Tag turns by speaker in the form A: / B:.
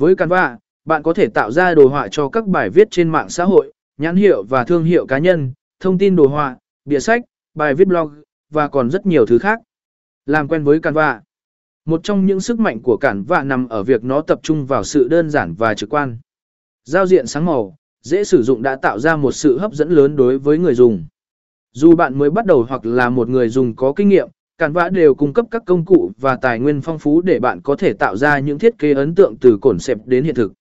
A: Với Canva, bạn có thể tạo ra đồ họa cho các bài viết trên mạng xã hội, nhãn hiệu và thương hiệu cá nhân, thông tin đồ họa, bìa sách, bài viết blog, và còn rất nhiều thứ khác. Làm quen với Canva. Một trong những sức mạnh của Canva nằm ở việc nó tập trung vào sự đơn giản và trực quan. Giao diện sáng màu, dễ sử dụng đã tạo ra một sự hấp dẫn lớn đối với người dùng. Dù bạn mới bắt đầu hoặc là một người dùng có kinh nghiệm, Canva đều cung cấp các công cụ và tài nguyên phong phú để bạn có thể tạo ra những thiết kế ấn tượng từ cổn xẹp đến hiện thực.